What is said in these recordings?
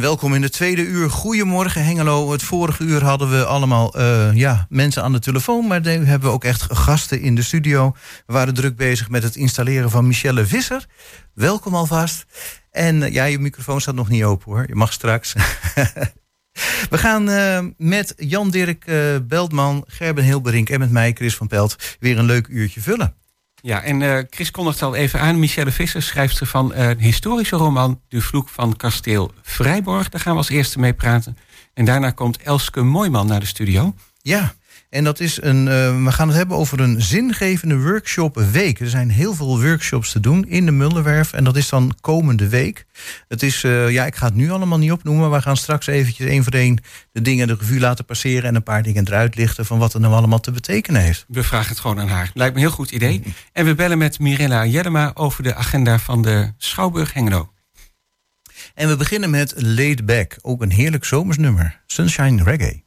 welkom in de tweede uur. Goedemorgen Hengelo. Het vorige uur hadden we allemaal uh, ja, mensen aan de telefoon... maar nu hebben we ook echt gasten in de studio. We waren druk bezig met het installeren van Michelle Visser. Welkom alvast. En uh, ja, je microfoon staat nog niet open hoor. Je mag straks. we gaan uh, met Jan-Dirk Beltman, Gerben Hilberink... en met mij, Chris van Pelt, weer een leuk uurtje vullen. Ja, en uh, Chris kondigt al even aan. Michelle Visser schrijft ze van een historische roman... De Vloek van Kasteel Vrijborg. Daar gaan we als eerste mee praten. En daarna komt Elske Mooiman naar de studio. Ja, en dat is een, uh, we gaan het hebben over een zingevende workshop week. Er zijn heel veel workshops te doen in de Mullenwerf. En dat is dan komende week. Het is, uh, ja, ik ga het nu allemaal niet opnoemen. Maar we gaan straks eventjes één voor één de dingen de revue laten passeren. En een paar dingen eruit lichten van wat het nou allemaal te betekenen heeft. We vragen het gewoon aan haar. Lijkt me een heel goed idee. En we bellen met Mirella Jellema over de agenda van de Schouwburg Hengelo. En we beginnen met Laid Back. Ook een heerlijk zomersnummer. Sunshine Reggae.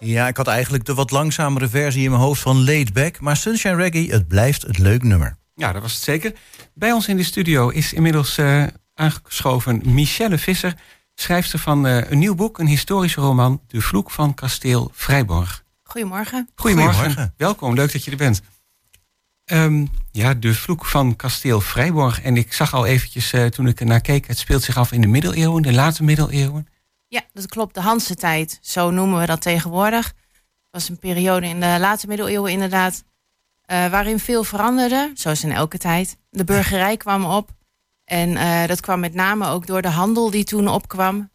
Ja, ik had eigenlijk de wat langzamere versie in mijn hoofd van Laid Back. Maar Sunshine Reggae, het blijft het leuk nummer. Ja, dat was het zeker. Bij ons in de studio is inmiddels uh, aangeschoven Michelle Visser, schrijfster van uh, een nieuw boek, een historische roman, De Vloek van Kasteel Vrijborg. Goedemorgen. Goedemorgen. Goedemorgen. Welkom, leuk dat je er bent. Um, ja, De Vloek van Kasteel Vrijborg. En ik zag al eventjes uh, toen ik er naar keek, het speelt zich af in de middeleeuwen, de late middeleeuwen. Ja, dat klopt. De Hanse tijd, zo noemen we dat tegenwoordig. Het was een periode in de late middeleeuwen inderdaad uh, waarin veel veranderde, zoals in elke tijd. De burgerij kwam op. En uh, dat kwam met name ook door de handel die toen opkwam.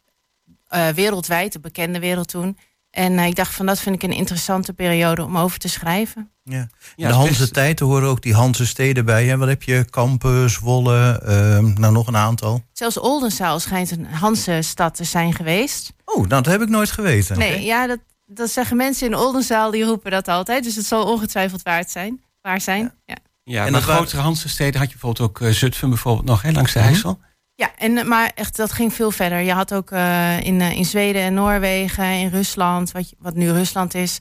Uh, wereldwijd, de bekende wereld toen. En ik dacht van dat vind ik een interessante periode om over te schrijven. Ja. In de Hanse best... tijd horen ook die Hanse steden bij. Hè? Wat heb je? Kampen, Zwolle, ehm, nou nog een aantal. Zelfs Oldenzaal schijnt een Hanse stad te zijn geweest. Oh, nou, dat heb ik nooit geweten. Nee, ja, dat, dat zeggen mensen in Oldenzaal, die roepen dat altijd. Dus het zal ongetwijfeld waard zijn. Waar zijn. Ja, ja. en de grotere Hanse steden had je bijvoorbeeld ook uh, Zutphen bijvoorbeeld nog, hè, langs de mhm. IJssel. Ja, en, eh, maar echt, dat ging veel verder. Je had ook uh, in, in Zweden en Noorwegen, in Rusland, wat, wat nu Rusland is,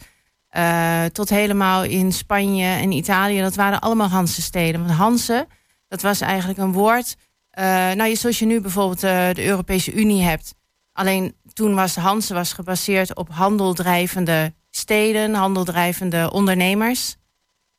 tot helemaal in Spanje en Italië. Dat waren allemaal Hanse steden. Want Hanse, dat was eigenlijk een woord. nou, zoals je nu bijvoorbeeld de Europese Unie hebt. Alleen toen was Hanse was gebaseerd op handeldrijvende steden, handeldrijvende ondernemers.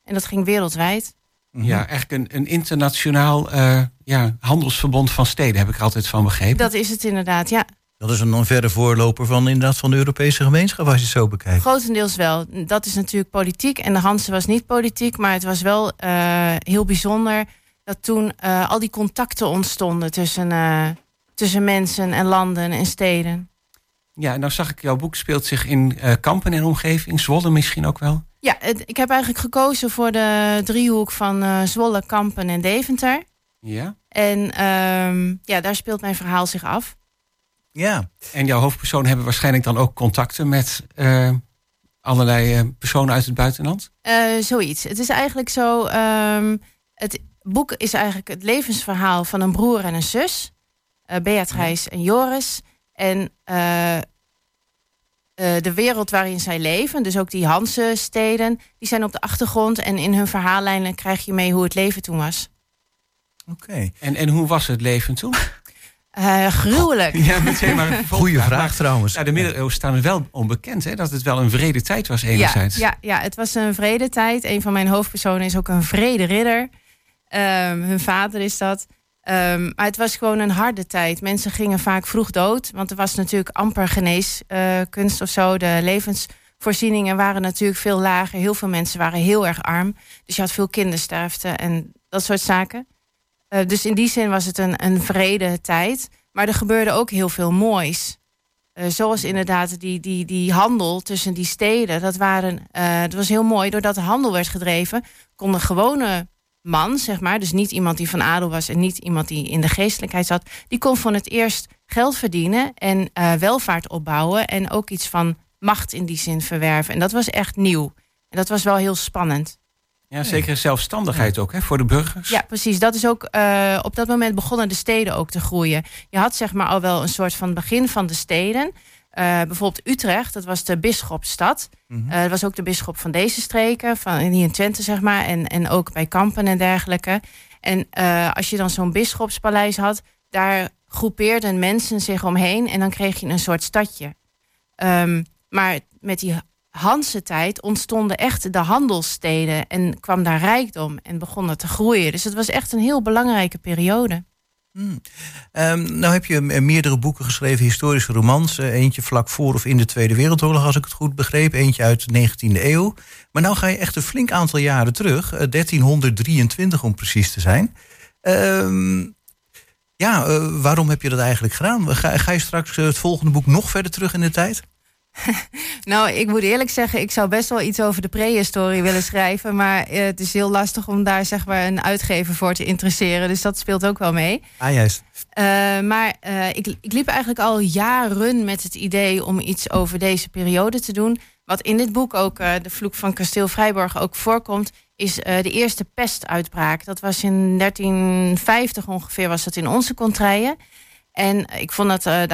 En dat ging wereldwijd. Mhm. Ja, eigenlijk een, een internationaal uh, ja, handelsverbond van steden, heb ik er altijd van begrepen. Dat is het inderdaad, ja. Dat is een verre voorloper van, inderdaad, van de Europese gemeenschap, als je het zo bekijkt. Grotendeels wel. Dat is natuurlijk politiek. En de Hanse was niet politiek, maar het was wel uh, heel bijzonder dat toen uh, al die contacten ontstonden tussen, tussen mensen en landen en steden. Ja, en nou zag ik, jouw boek speelt zich in Kampen en omgeving, Zwolle misschien ook wel. Ja, ik heb eigenlijk gekozen voor de driehoek van uh, Zwolle, Kampen en Deventer. Ja. En um, ja, daar speelt mijn verhaal zich af. Ja. En jouw hoofdpersoon hebben waarschijnlijk dan ook contacten met uh, allerlei uh, personen uit het buitenland? zoiets. Het is eigenlijk zo. Um, het boek is eigenlijk het levensverhaal van een broer en een zus. Beatrice ja. en Joris. En uh, de wereld waarin zij leven, dus ook die Hanse steden, die zijn op de achtergrond. En in hun verhaallijnen krijg je mee hoe het leven toen was. Oké. En, en hoe was het leven toen? Uh, gruwelijk. Ja, meteen maar een Goeie vraag trouwens. Ja, de middeleeuwen staan er wel onbekend, hè? dat het wel een vrede tijd was enerzijds. Ja, ja, ja, het was een vrede tijd. Een van mijn hoofdpersonen is ook een vrede ridder. Um, hun vader is dat. Um, maar het was gewoon een harde tijd. Mensen gingen vaak vroeg dood. Want er was natuurlijk amper geneeskunst of zo. De levensvoorzieningen waren natuurlijk veel lager. Heel veel mensen waren heel erg arm. Dus je had veel kindersterfte en dat soort zaken. Uh, dus in die zin was het een, een vrede tijd. Maar er gebeurde ook heel veel moois. Uh, zoals inderdaad die, die, die handel tussen die steden. Dat, waren, dat was heel mooi. Doordat de handel werd gedreven, konden gewone man, zeg maar, dus niet iemand die van adel was en niet iemand die in de geestelijkheid zat, die kon van het eerst geld verdienen en uh, welvaart opbouwen en ook iets van macht in die zin verwerven. En dat was echt nieuw. En dat was wel heel spannend. Ja, zeker zelfstandigheid ook hè, voor de burgers. Ja, precies. Dat is ook uh, op dat moment begonnen de steden ook te groeien. Je had zeg maar al wel een soort van begin van de steden. Uh, bijvoorbeeld Utrecht, dat was de bisschopstad. Mm -hmm. uh, dat was ook de bisschop van deze streken, van hier in Twente, zeg maar. En, en ook bij Kampen en dergelijke. En uh, als je dan zo'n bisschopspaleis had, daar groepeerden mensen zich omheen en dan kreeg je een soort stadje. Um, maar met die Hanse tijd ontstonden echt de handelssteden en kwam daar rijkdom en begonnen te groeien. Dus het was echt een heel belangrijke periode. Hmm. Um, nou heb je meerdere boeken geschreven, historische romans. Uh, eentje vlak voor of in de Tweede Wereldoorlog, als ik het goed begreep. Eentje uit de 19e eeuw. Maar nou ga je echt een flink aantal jaren terug. Uh, 1323 om precies te zijn. Um, ja, waarom heb je dat eigenlijk gedaan? Ga, ga je straks het volgende boek nog verder terug in de tijd? nou, ik moet eerlijk zeggen, ik zou best wel iets over de prehistorie willen schrijven. Maar uh, het is heel lastig om daar zeg maar een uitgever voor te interesseren. Dus dat speelt ook wel mee. Ah, juist. Uh, maar uh, ik, ik liep eigenlijk al jaren met het idee om iets over deze periode te doen. Wat in dit boek ook, de vloek van kasteel Vrijborg, ook voorkomt, is de eerste pestuitbraak. Dat was in 1350 ongeveer, was dat in onze contraien. En ik vond dat,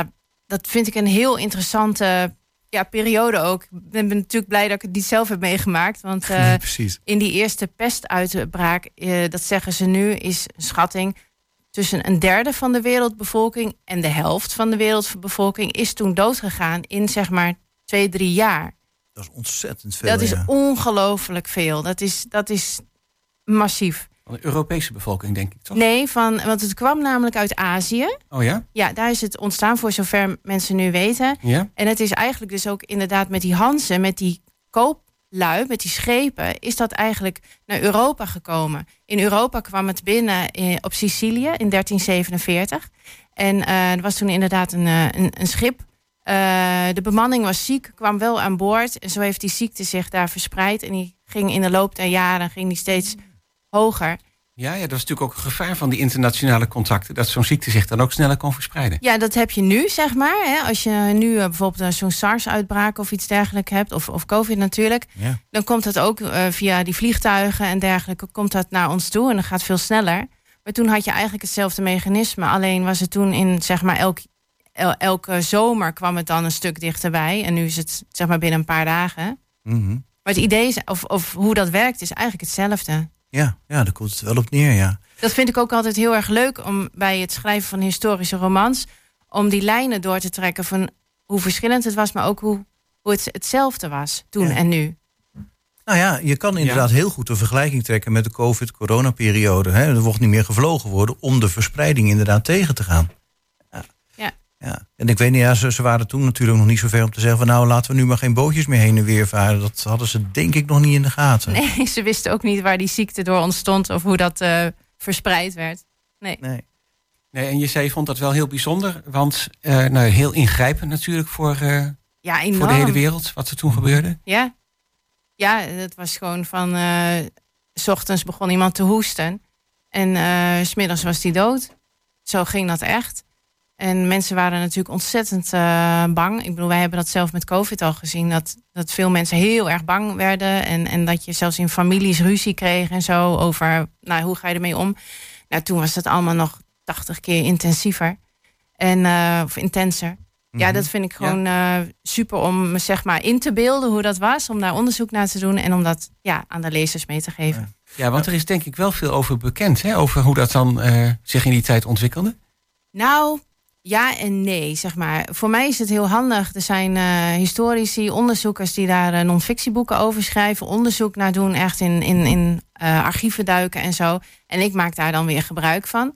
dat vind ik een heel interessante ja, periode ook. Ik ben, ben natuurlijk blij dat ik het niet zelf heb meegemaakt. Want eh, Nee, in die eerste pestuitbraak, eh, dat zeggen ze nu, is een schatting tussen een derde van de wereldbevolking en de helft van de wereldbevolking is toen doodgegaan in zeg maar twee, drie jaar. Dat is ontzettend veel. dat is ongelooflijk veel. Dat is, dat is massief. Van de Europese bevolking, denk ik toch? Nee, van, want het kwam namelijk uit Azië. Oh ja? Ja, daar is het ontstaan voor zover mensen nu weten. Ja? En het is eigenlijk dus ook inderdaad met die Hansen, met die kooplui, met die schepen, is dat eigenlijk naar Europa gekomen. In Europa kwam het binnen eh, op Sicilië in 1347. En eh, er was toen inderdaad een, eh, een, een schip. De bemanning was ziek, kwam wel aan boord. En zo heeft die ziekte zich daar verspreid. En die ging in de loop der jaren ging die steeds hoger. Ja, ja, dat was natuurlijk ook een gevaar van die internationale contacten. Dat zo'n ziekte zich dan ook sneller kon verspreiden. Ja, dat heb je nu, zeg maar. Hè. Als je nu eh, bijvoorbeeld eh, zo'n SARS-uitbraak of iets dergelijks hebt, of, of COVID natuurlijk, Ja. dan komt dat ook eh, via die vliegtuigen en dergelijke, komt dat naar ons toe en dat gaat veel sneller. Maar toen had je eigenlijk hetzelfde mechanisme, alleen was het toen in, zeg maar, elk, el- elke zomer kwam het dan een stuk dichterbij. En nu is het, zeg maar, binnen een paar dagen. Mhm. Maar het idee is, of, of hoe dat werkt, is eigenlijk hetzelfde. Ja, ja, daar komt het wel op neer, ja. Dat vind ik ook altijd heel erg leuk om bij het schrijven van historische romans, om die lijnen door te trekken van hoe verschillend het was, maar ook hoe, hoe het hetzelfde was toen Ja. en nu. Nou ja, je kan inderdaad heel goed een vergelijking trekken met de COVID-coronaperiode. hè. Er wordt niet meer gevlogen worden om de verspreiding inderdaad tegen te gaan. Ja. En ik weet niet, ja, ze, ze waren toen natuurlijk nog niet zo ver om te zeggen van nou laten we nu maar geen bootjes meer heen en weer varen. Dat hadden ze denk ik nog niet in de gaten. Nee, ze wisten ook niet waar die ziekte door ontstond of hoe dat eh, verspreid werd. Nee. Nee. Nee, en je zei, je vond dat wel heel bijzonder. Want eh, nou, heel ingrijpend natuurlijk voor, eh, Ja, enorm. voor de hele wereld wat er toen gebeurde. Ja. Ja, het was gewoon van... eh, s ochtends begon iemand te hoesten. En eh, s smiddags was hij dood. Zo ging dat echt. En mensen waren natuurlijk ontzettend eh, bang. Ik bedoel, wij hebben dat zelf met COVID al gezien. Dat, dat veel mensen heel erg bang werden. En, en dat je zelfs in families ruzie kreeg en zo. Over, nou, hoe ga je ermee om? Nou, toen was dat allemaal nog 80 keer intensiever. En, eh, of intenser. Ja, Mhm. dat vind ik gewoon eh, super om me zeg maar in te beelden hoe dat was. Om daar onderzoek naar te doen en om dat ja, aan de lezers mee te geven. Ja, want er is denk ik wel veel over bekend. Hè? Over hoe dat dan zich in die tijd ontwikkelde. Nou, ja en nee, zeg maar. Voor mij is het heel handig. Er zijn eh, historici, onderzoekers die daar eh, non-fictieboeken over schrijven. Onderzoek naar doen, echt in, in, in eh, archieven duiken en zo. En ik maak daar dan weer gebruik van.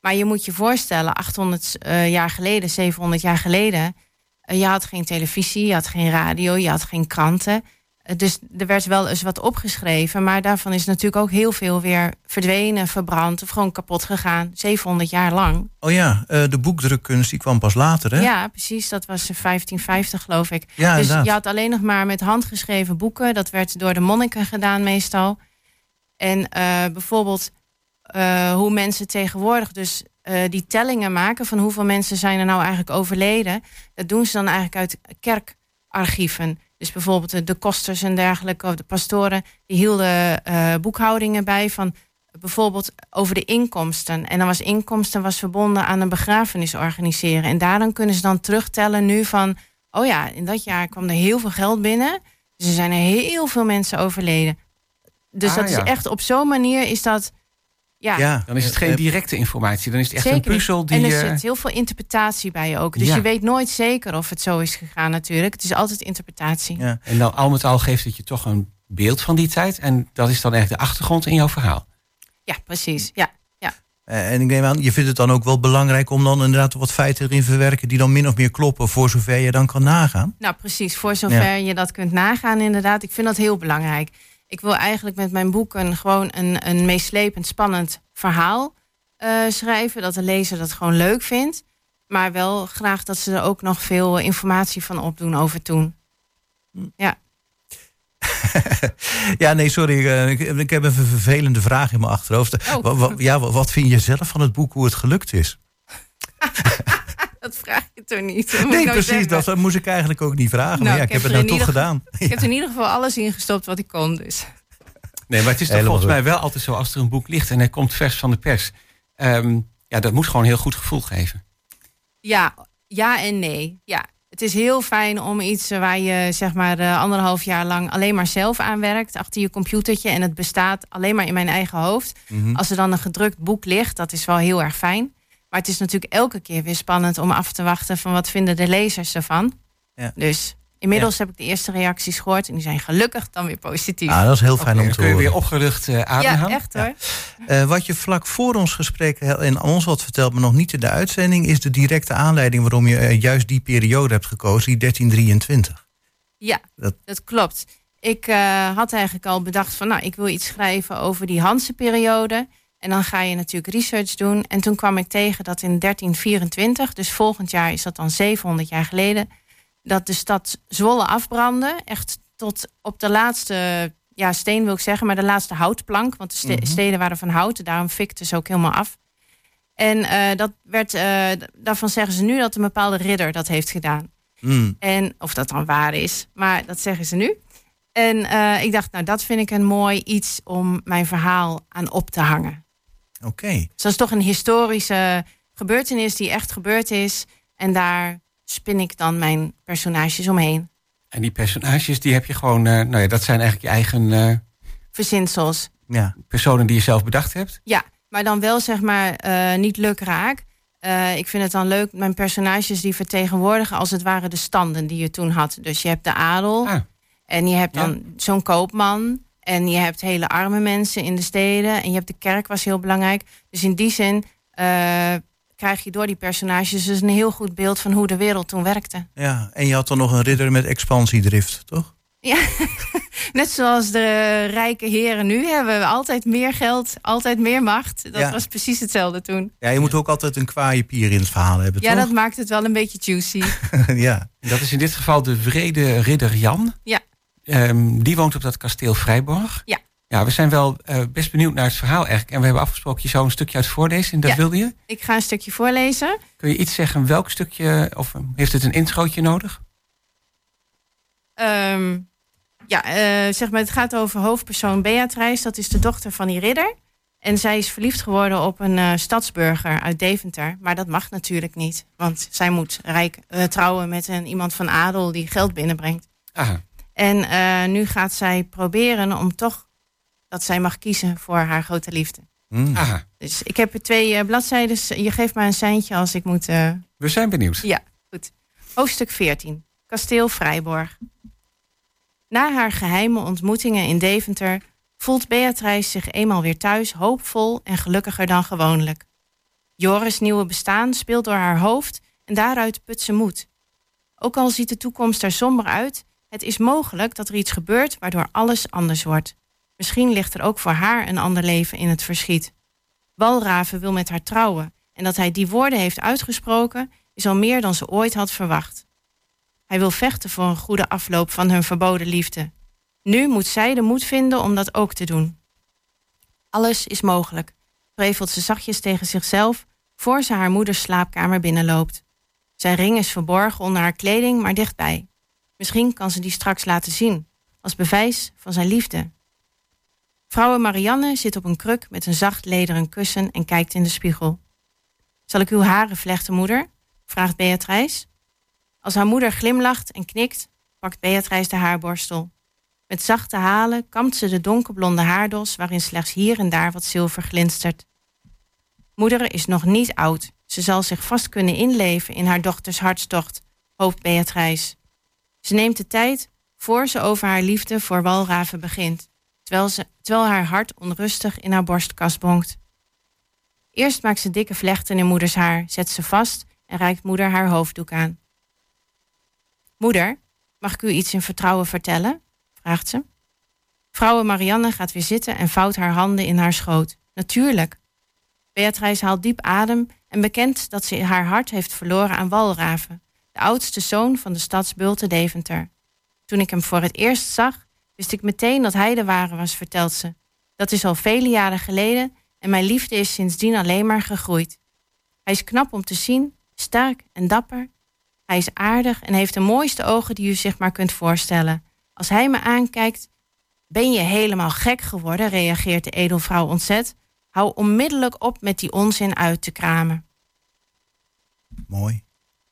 Maar je moet je voorstellen, 800 eh, jaar geleden, 700 jaar geleden... je had geen televisie, je had geen radio, je had geen kranten... Eh, Dus er werd wel eens wat opgeschreven, maar daarvan is natuurlijk ook heel veel weer verdwenen, verbrand of gewoon kapot gegaan. 700 jaar lang. Oh ja, eh, de boekdrukkunst die kwam pas later, hè? Ja, precies. Dat was in 1550, geloof ik. Ja, dus inderdaad. je had alleen nog maar met handgeschreven boeken. Dat werd door de monniken gedaan meestal. En eh, bijvoorbeeld eh, hoe mensen tegenwoordig dus eh, die tellingen maken... van hoeveel mensen zijn er nou eigenlijk overleden. Dat doen ze dan eigenlijk uit kerkarchieven. Dus bijvoorbeeld de, kosters en dergelijke, of de pastoren... die hielden eh, boekhoudingen bij van bijvoorbeeld over de inkomsten. En dan was inkomsten was verbonden aan een begrafenis organiseren. En daar dan kunnen ze dan terugtellen nu van... oh ja, in dat jaar kwam er heel veel geld binnen. Dus er zijn er heel veel mensen overleden. Dus Ah, dat ja. is echt op zo'n manier is dat... Ja, Ja, Dan is het eh, geen eh, directe informatie. Dan is het echt zeker een puzzel die... En er eh, zit heel veel interpretatie bij ook. Dus Ja. je weet nooit zeker of het zo is gegaan natuurlijk. Het is altijd interpretatie. Ja. En dan al met al geeft het je toch een beeld van die tijd. En dat is dan eigenlijk de achtergrond in jouw verhaal. Ja, precies. Ja. Eh, En ik neem aan, je vindt het dan ook wel belangrijk om dan inderdaad wat feiten erin te verwerken die dan min of meer kloppen voor zover je dan kan nagaan. Nou, precies. Voor zover je dat kunt nagaan, inderdaad. Ik vind dat heel belangrijk. Ik wil eigenlijk met mijn boeken gewoon een, een meeslepend, spannend verhaal eh, schrijven. Dat de lezer dat gewoon leuk vindt. Maar wel graag dat ze er ook nog veel informatie van opdoen over toen. Ja, nee, sorry. eh, Ik, ik heb een vervelende vraag in mijn achterhoofd. Oh. Ja, wa- wat vind je zelf van het boek, hoe het gelukt is? Dat vraag je toch niet? Dat moet ik Nee, nou precies. zeggen. Dat, dat moest ik eigenlijk ook niet vragen. Nou, maar ja, ik ik heb het er nou toch ieder gedaan. Ik heb er in ieder geval alles in gestopt wat ik kon. Dus. Nee, maar het is toch Helemaal volgens mij wel altijd zo als er een boek ligt en hij komt vers van de pers. Ehm, ja, dat moet gewoon een heel goed gevoel geven. Ja, ja en nee. Ja. Het is heel fijn om iets waar je zeg maar eh, anderhalf jaar lang alleen maar zelf aan werkt. Achter je computertje. En het bestaat alleen maar in mijn eigen hoofd. Mhm. Als er dan een gedrukt boek ligt, dat is wel heel erg fijn. Maar het is natuurlijk elke keer weer spannend om af te wachten van wat vinden de lezers ervan. Ja. Dus inmiddels heb ik de eerste reacties gehoord en die zijn gelukkig dan weer positief. Ah, dat is heel fijn om te kun je horen. weer opgelucht eh, ademhalen. ja, echt hoor. Eh, wat je vlak voor ons gesprek heel- en ons had verteld, maar nog niet in de uitzending, is de directe aanleiding waarom je eh, juist die periode hebt gekozen, die 1323. Ja, Dat- dat, klopt. Ik eh, had eigenlijk al bedacht van, nou, ik wil iets schrijven over die Hanse-periode. En dan ga je natuurlijk research doen. En toen kwam ik tegen dat in 1324, dus volgend jaar is dat dan 700 jaar geleden, dat de stad Zwolle afbrandde. Echt tot op de laatste, ja, steen wil ik zeggen, maar de laatste houtplank. Want de ste- Mhm. steden waren van hout, daarom fikte ze ook helemaal af. En eh, dat werd, eh, daarvan zeggen ze nu dat een bepaalde ridder dat heeft gedaan. Mm, En of dat dan waar is, maar dat zeggen ze nu. En eh, ik dacht, nou, dat vind ik een mooi iets om mijn verhaal aan op te hangen. Oké. Dus dat is toch een historische gebeurtenis die echt gebeurd is. En daar spin ik dan mijn personages omheen. En die personages, die heb je gewoon... eh, nou ja, dat zijn eigenlijk je eigen eh, Verzinsels. Ja. personen die je zelf bedacht hebt. Ja, maar dan wel zeg maar eh, niet lukraak. Eh ik vind het dan leuk, mijn personages die vertegenwoordigen als het ware de standen die je toen had. Dus je hebt de adel. Ah, En je hebt Ja. dan zo'n koopman. En je hebt hele arme mensen in de steden. En je hebt de kerk was heel belangrijk. Dus in die zin eh, krijg je door die personages dus een heel goed beeld van hoe de wereld toen werkte. ja. En je had dan nog een ridder met expansiedrift, toch? Ja, net zoals de rijke heren nu hebben we altijd meer geld, altijd meer macht. Dat Ja. was precies hetzelfde toen. Ja, je moet ook altijd een kwaaie pier in het verhaal hebben, Ja, dat maakt het wel een beetje juicy. ja. dat is in dit geval de vrede ridder Jan. Ja. Ehm, die woont op dat kasteel Vrijborg. Ja. Ja, we zijn wel eh, best benieuwd naar het verhaal eigenlijk. En we hebben afgesproken, je zou een stukje uit voorlezen. En dat Ja. wilde je. Ik ga een stukje voorlezen. Kun je iets zeggen, welk stukje, of eh, heeft het een introotje nodig? Ehm, ja, eh, zeg maar, het gaat over hoofdpersoon Beatrice. Dat is de dochter van die ridder. En zij is verliefd geworden op een stadsburger uit Deventer. Maar dat mag natuurlijk niet. Want zij moet rijk, trouwen met een, iemand van adel die geld binnenbrengt. Ah, En eh, nu gaat zij proberen om toch dat zij mag kiezen voor haar grote liefde. Mm. ah, Dus ik heb er twee eh, bladzijden. Je geeft mij een seintje als ik moet eh, we zijn benieuwd. ja, goed. Hoofdstuk 14. Kasteel Vrijborg. Na haar geheime ontmoetingen in Deventer voelt Beatrice zich eenmaal weer thuis hoopvol en gelukkiger dan gewoonlijk. Joris' nieuwe bestaan speelt door haar hoofd en daaruit put ze moed. Ook al ziet de toekomst er somber uit, het is mogelijk dat er iets gebeurt waardoor alles anders wordt. Misschien ligt er ook voor haar een ander leven in het verschiet. Walraven wil met haar trouwen en dat hij die woorden heeft uitgesproken is al meer dan ze ooit had verwacht. Hij wil vechten voor een goede afloop van hun verboden liefde. Nu moet zij de moed vinden om dat ook te doen. Alles is mogelijk, prevelt ze zachtjes tegen zichzelf voor ze haar moeders slaapkamer binnenloopt. Zijn ring is verborgen onder haar kleding, maar dichtbij. Misschien kan ze die straks laten zien, als bewijs van zijn liefde. Vrouwe Marianne zit op een kruk met een zacht lederen kussen en kijkt in de spiegel. Zal ik uw haren vlechten, moeder? vraagt Beatrice. Als haar moeder glimlacht en knikt, pakt Beatrice de haarborstel. Met zachte halen kampt ze de donkerblonde haardos waarin slechts hier en daar wat zilver glinstert. Moeder is nog niet oud. Ze zal zich vast kunnen inleven in haar dochters hartstocht, hoopt Beatrice. Ze neemt de tijd voor ze over haar liefde voor walraven begint, terwijl, ze, terwijl haar hart onrustig in haar borstkas bonkt. Eerst maakt ze dikke vlechten in moeders haar, zet ze vast en reikt moeder haar hoofddoek aan. Moeder, mag ik u iets in vertrouwen vertellen? vraagt ze. Vrouwe Marianne gaat weer zitten en vouwt haar handen in haar schoot. Natuurlijk. Beatrice haalt diep adem en bekent dat ze haar hart heeft verloren aan Walraven, de oudste zoon van de stadsbulte Deventer. Toen ik hem voor het eerst zag, wist ik meteen dat hij de ware was, vertelt ze. Dat is al vele jaren geleden en mijn liefde is sindsdien alleen maar gegroeid. Hij is knap om te zien, sterk en dapper. Hij is aardig en heeft de mooiste ogen die u zich maar kunt voorstellen. Als hij me aankijkt, ben je helemaal gek geworden, reageert de edelvrouw ontzet. Hou onmiddellijk op met die onzin uit te kramen. Mooi.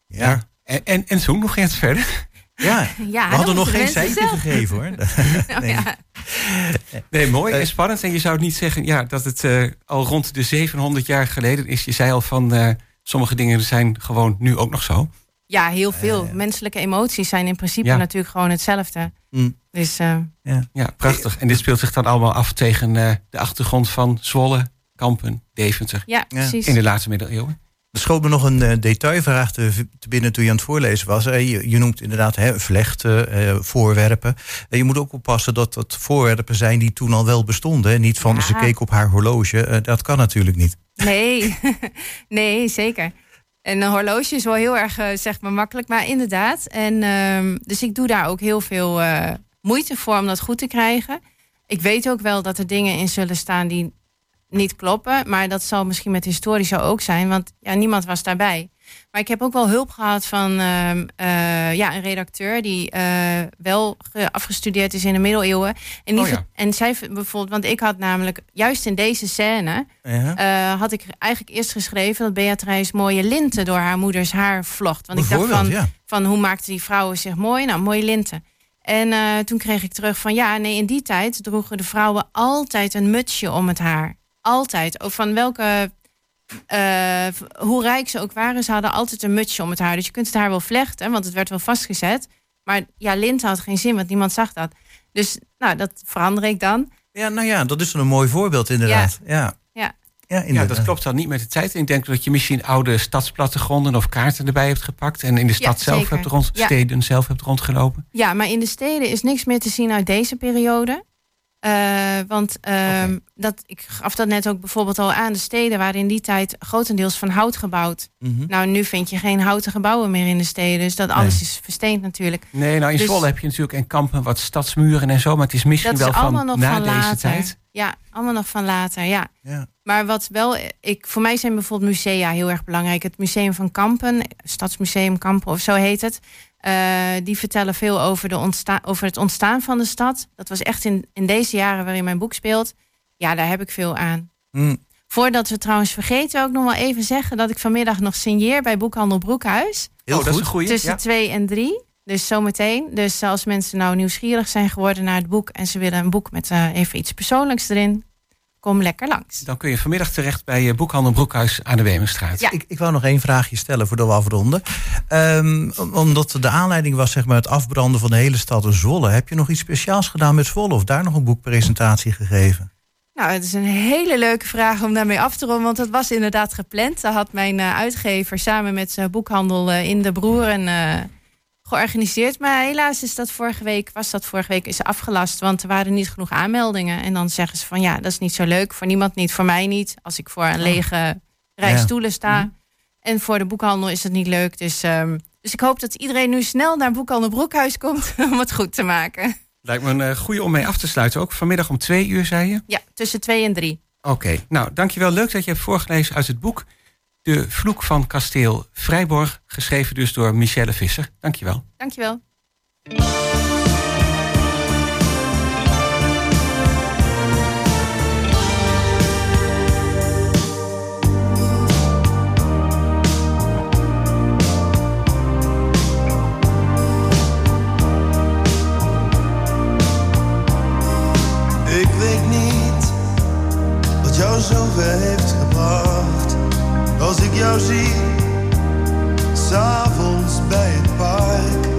Ja. Ja. En, en, en toen, hoe ging het verder? Ja, Ja, we hadden nog geen cijfer gegeven hoor. Nou Nee. ja. Nee, mooi Eh, en spannend. En je zou niet zeggen ja, dat het eh, al rond de 700 jaar geleden is. Je zei al van eh, sommige dingen zijn gewoon nu ook nog zo. ja, heel veel. Ja, ja. Menselijke emoties zijn in principe Ja. natuurlijk gewoon hetzelfde. Mm. Dus eh, Ja, prachtig. En dit speelt zich dan allemaal af tegen eh, de achtergrond van Zwolle, Kampen, Deventer. ja, precies. In de late middeleeuwen. Er schoot me nog een eh, detailvraag te, binnen toen je aan het voorlezen was. Eh, je, noemt inderdaad hè, vlechten, eh, voorwerpen. En je moet ook oppassen dat dat voorwerpen zijn die toen al wel bestonden. Niet van Ja. ze keek op haar horloge. Dat kan natuurlijk niet. Nee, nee, zeker. En een horloge is wel heel erg, zeg maar, makkelijk. Maar inderdaad. En, ehm, dus ik doe daar ook heel veel moeite voor om dat goed te krijgen. Ik weet ook wel dat er dingen in zullen staan die niet kloppen. Maar dat zal misschien met historie zo ook zijn. Want ja, niemand was daarbij. Maar ik heb ook wel hulp gehad van ehm, eh, ja, een redacteur... die eh, wel ge- afgestudeerd is in de middeleeuwen. En, die Oh ja. en zij bijvoorbeeld... Want ik had namelijk juist in deze scène... Ja. eh, had ik eigenlijk eerst geschreven dat Beatrice mooie linten door haar moeders haar vlocht. Want ik dacht van, ja. van hoe maakten die vrouwen zich mooi? Nou, mooie linten. En toen kreeg ik terug van ja, nee, in die tijd droegen de vrouwen altijd een mutsje om het haar. Altijd. Ook van welke, eh, hoe rijk ze ook waren, ze hadden altijd een mutsje om het haar. Dus je kunt het haar wel vlechten, want het werd wel vastgezet. Maar ja, linten had geen zin, want niemand zag dat. Dus nou, dat verander ik dan. ja, nou ja, dat is dan een mooi voorbeeld inderdaad. Ja, Ja. ja. Ja. inderdaad. Ja, dat klopt dan niet met de tijd. Ik denk dat je misschien oude stadsplattegronden of kaarten erbij hebt gepakt. En in de stad zelf zeker. hebt rond, Ja. steden zelf hebt rondgelopen. Ja, maar in de steden is niks meer te zien uit deze periode. Eh, want ehm, dat, ik gaf dat net ook bijvoorbeeld al aan. De steden waren in die tijd grotendeels van hout gebouwd. Mhm. Nou, nu vind je geen houten gebouwen meer in de steden. Dus dat alles is versteend natuurlijk. Nee, nou in Dus- Zwolle heb je natuurlijk en kampen wat stadsmuren en zo. Maar het is misschien is wel van nog na van deze later. tijd. Ja, allemaal nog van later, ja. Ja. Maar wat wel, ik, voor mij zijn bijvoorbeeld musea heel erg belangrijk. Het Museum van Kampen, Stadsmuseum Kampen of zo heet het. Eh, die vertellen veel over, de ontsta over het ontstaan van de stad. Dat was echt in, in deze jaren waarin mijn boek speelt. Ja, daar heb ik veel aan. Mm. Voordat we trouwens vergeten, wil ik nog wel even zeggen dat ik vanmiddag nog signeer bij Boekhandel Broekhuis. Heel oh, dat is goed. een goeie. Tussen Ja. twee en drie. Dus zometeen. Dus als mensen nou nieuwsgierig zijn geworden naar het boek en ze willen een boek met eh, even iets persoonlijks erin, kom lekker langs. Dan kun je vanmiddag terecht bij eh, Boekhandel Broekhuis aan de Wemenstraat. Ja. Ik, ik wou nog één vraagje stellen voordat we afronden. Ehm, om- omdat de aanleiding was zeg maar, het afbranden van de hele stad Zwolle. Heb je nog iets speciaals gedaan met Zwolle of daar nog een boekpresentatie gegeven? Nou, het is een hele leuke vraag om daarmee af te ronden, want dat was inderdaad gepland. Daar had mijn eh, uitgever samen met zijn boekhandel eh, in de Broeren eh, georganiseerd. Maar helaas is dat vorige week, was dat vorige week is afgelast, want er waren niet genoeg aanmeldingen. En dan zeggen ze van ja, dat is niet zo leuk, voor niemand niet, voor mij niet. Als ik voor een lege rij stoelen sta. En voor de boekhandel is het niet leuk. Dus, ehm, dus ik hoop dat iedereen nu snel naar Boekhandel Broekhuis komt om het goed te maken. Lijkt me een eh, goede om mee af te sluiten. Ook vanmiddag om twee uur, zei je? Ja, tussen twee en drie. Oké, nou dankjewel. Leuk dat je hebt voorgelezen uit het boek De Vloek van Kasteel Vrijborg. Geschreven dus door Michelle Visser. Dankjewel. Dankjewel. Ik weet niet wat jou zover heeft. Als ik jou zie, s'avonds bij het park.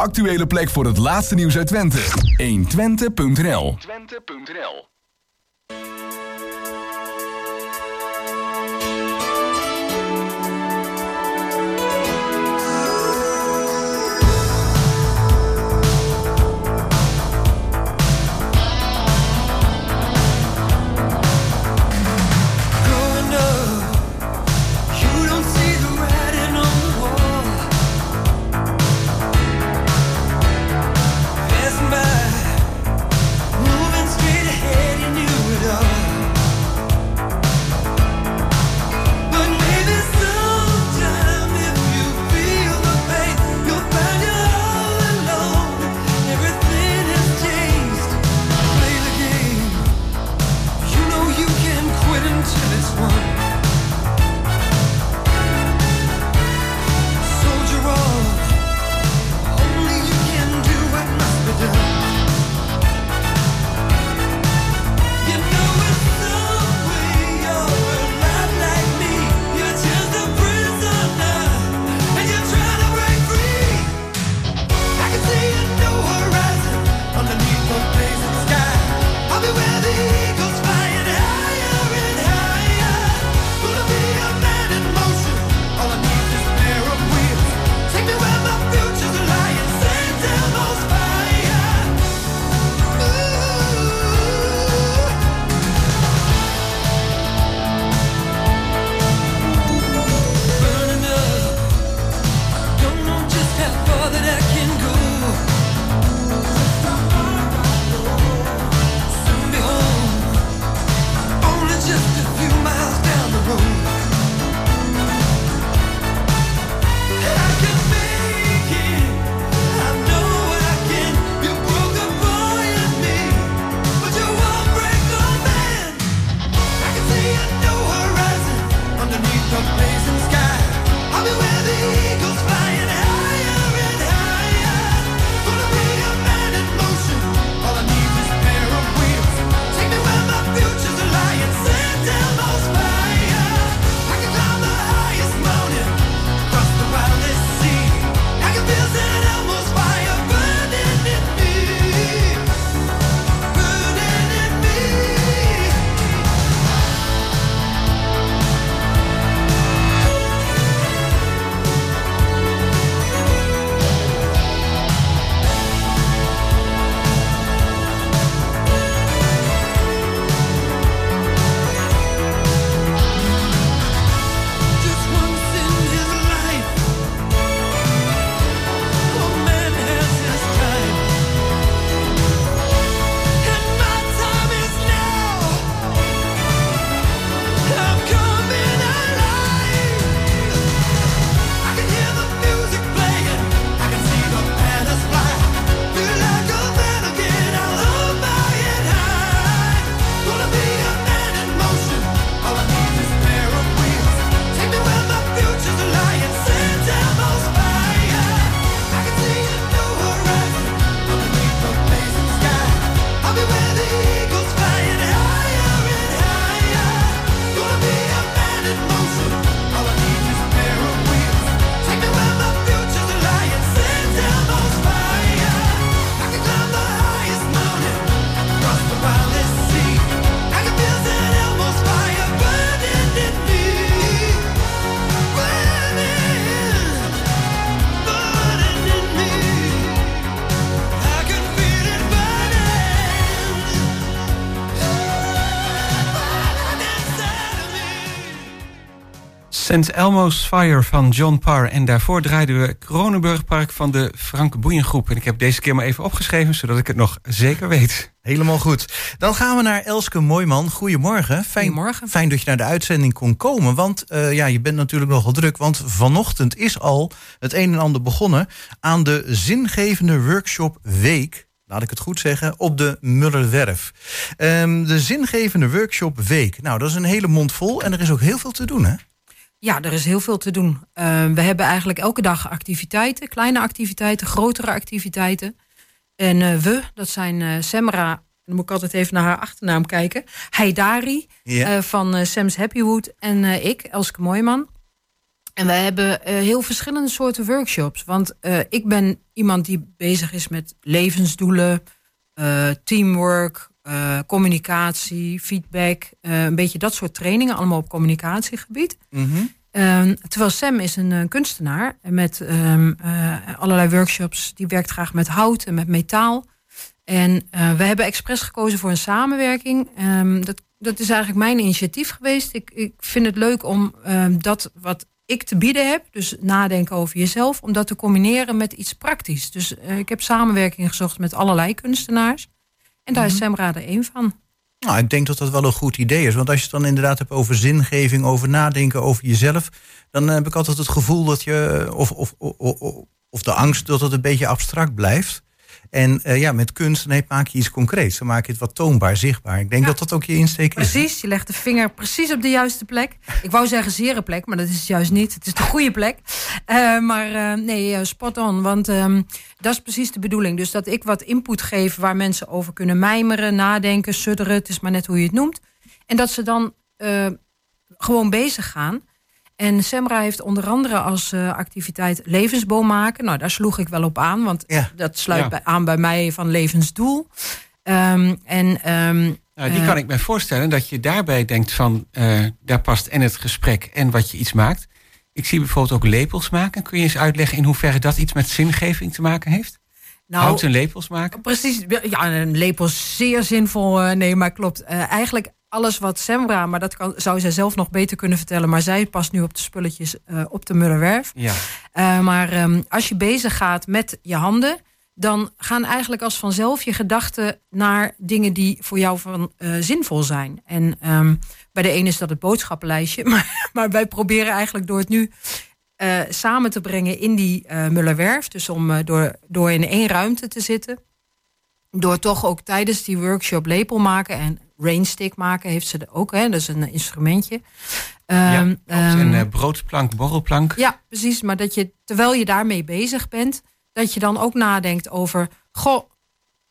actuele plek voor het laatste nieuws uit Twente. 120.nl Sinds Elmo's Fire van John Parr. En daarvoor draaiden we Kronenburgpark van de Frank Boeiengroep. En ik heb deze keer maar even opgeschreven, zodat ik het nog zeker weet. Helemaal goed. Dan gaan we naar Elske Mooiman. Goedemorgen. Fijn, Goedemorgen. Fijn dat je naar de uitzending kon komen. Want eh, ja, je bent natuurlijk nogal druk. Want vanochtend is al het een en ander begonnen aan de zingevende workshop Week laat ik het goed zeggen, op de Mullerwerf. Ehm, de zingevende workshop week. Nou, dat is een hele mond vol en er is ook heel veel te doen, hè? Ja, er is heel veel te doen. Ehm, we hebben eigenlijk elke dag activiteiten, kleine activiteiten, grotere activiteiten. En eh, we, dat zijn eh, Semra, dan moet ik altijd even naar haar achternaam kijken, Heidari eh, van Sam's Happywood en ik, Elske Mooijman. En wij hebben heel verschillende soorten workshops. Want ik ben iemand die bezig is met levensdoelen, teamwork, eh, communicatie, feedback. eh, een beetje dat soort trainingen, allemaal op communicatiegebied. Mhm. Ehm, terwijl Sam is een eh, kunstenaar met ehm, eh, allerlei workshops. Die werkt graag met hout en met metaal. En we hebben expres gekozen voor een samenwerking. Ehm, dat, dat is eigenlijk mijn initiatief geweest. Ik, ik vind het leuk om dat wat ik te bieden heb, dus nadenken over jezelf, om dat te combineren met iets praktisch. Dus ik heb samenwerking gezocht met allerlei kunstenaars. En daar is Semra er één van. Nou, ik denk dat dat wel een goed idee is. Want als je het dan inderdaad hebt over zingeving, over nadenken over jezelf, dan heb ik altijd het gevoel dat je, of, of, of, of- of de angst dat het een beetje abstract blijft. En eh, ja, met kunst nee, maak je iets concreets. Dan maak je het wat toonbaar, zichtbaar. Ik denk Ja. dat dat ook je insteek is. Precies, je legt de vinger precies op de juiste plek. Ik wou zeggen zere plek, maar dat is het juist niet. Het is de goede plek. Eh, maar eh, nee, spot on. Want ehm, dat is precies de bedoeling. Dus dat ik wat input geef waar mensen over kunnen mijmeren, nadenken, sudderen. Het is maar net hoe je het noemt. En dat ze dan gewoon bezig gaan. En Semra heeft onder andere als eh, activiteit levensboom maken. Nou, daar sloeg ik wel op aan, want Ja. dat sluit Ja. bij- aan bij mij van levensdoel. Ehm, en ehm, Nou, die Eh. kan ik me voorstellen dat je daarbij denkt van... eh, daar past en het gesprek en wat je iets maakt. Ik zie bijvoorbeeld ook lepels maken. Kun je eens uitleggen in hoeverre dat iets met zingeving te maken heeft? nou, Houten lepels maken? Precies, ja, een lepel is zeer zinvol. nee, maar klopt. Eigenlijk alles wat Semra, maar dat kan, zou zij zelf nog beter kunnen vertellen. Maar zij past nu op de spulletjes eh, op de Mullerwerf. Ja. Eh, maar ehm, als je bezig gaat met je handen, dan gaan eigenlijk als vanzelf je gedachten naar dingen die voor jou van eh, zinvol zijn. En ehm, bij de ene is dat het boodschappenlijstje, maar, maar wij proberen eigenlijk door het nu samen te brengen in die Mullerwerf. Dus om door, door in één ruimte te zitten. Door toch ook tijdens die workshop lepel maken en rainstick maken heeft ze er ook. Hè? Dat is een instrumentje. ja. Ehm, Ook ehm, een eh, broodplank, borrelplank. ja, precies. Maar dat je, terwijl je daarmee bezig bent, dat je dan ook nadenkt over: Goh,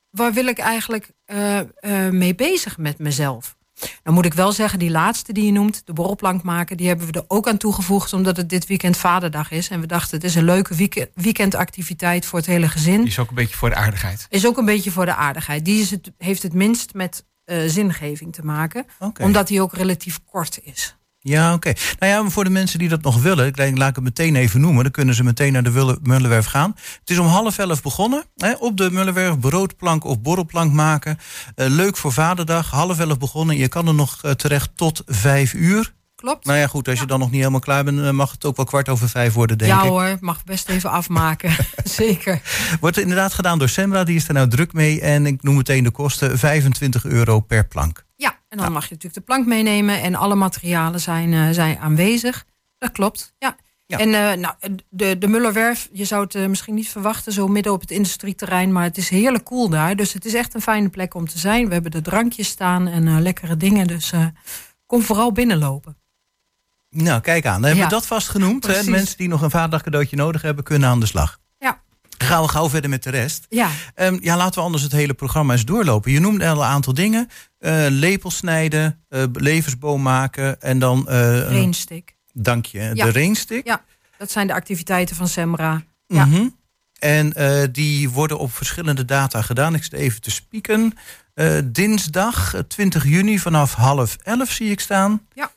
waar wil ik eigenlijk eh, eh, mee bezig met mezelf? Dan moet ik wel zeggen, die laatste die je noemt, de borrelplank maken, die hebben we er ook aan toegevoegd, omdat het dit weekend Vaderdag is. En we dachten, het is een leuke week- weekendactiviteit voor het hele gezin. Die is ook een beetje voor de aardigheid. Is ook een beetje voor de aardigheid. Die is het, heeft het minst met eh, zingeving te maken, omdat die ook relatief kort is. Ja, oké. Nou ja, voor de mensen die dat nog willen, ik laat ik het meteen even noemen. Dan kunnen ze meteen naar de Mullenwerf gaan. Het is om half elf begonnen. Hè, op de Mullenwerf broodplank of borrelplank maken. Eh, leuk voor vaderdag. Half elf begonnen. Je kan er nog eh, terecht tot vijf uur. Klopt? Nou ja, goed, als je dan nog niet helemaal klaar bent, dan mag het ook wel kwart over vijf worden, denk ja ik. hoor, mag best even afmaken. Zeker. Wordt inderdaad gedaan door Semra, die is er nou druk mee. En ik noem meteen de kosten, 25 euro per plank. Ja, en dan mag je natuurlijk de plank meenemen en alle materialen zijn, eh, zijn aanwezig. Dat klopt, ja. Ja. En eh, nou, de, de Mullerwerf, je zou het eh, misschien niet verwachten, zo midden op het industrieterrein, maar het is heerlijk cool daar. Dus het is echt een fijne plek om te zijn. We hebben de drankjes staan en eh, lekkere dingen, dus eh, kom vooral binnenlopen. Nou, kijk aan. Dan hebben we dat vast genoemd. Hè? De mensen die nog een vaderdag cadeautje nodig hebben, kunnen aan de slag. Ja. Gaan we gauw verder met de rest. Ja, Ehm, ja, laten we anders het hele programma eens doorlopen. Je noemde al een aantal dingen. Lepels snijden, eh, levensboom maken en dan... eh, rainstick. Dank je, Ja. de rainstick. Ja, dat zijn de activiteiten van Semra. ja. Mhm. En die worden op verschillende data gedaan. Ik zit even te spieken. Dinsdag eh, 20 juni vanaf half elf zie ik staan. Ja.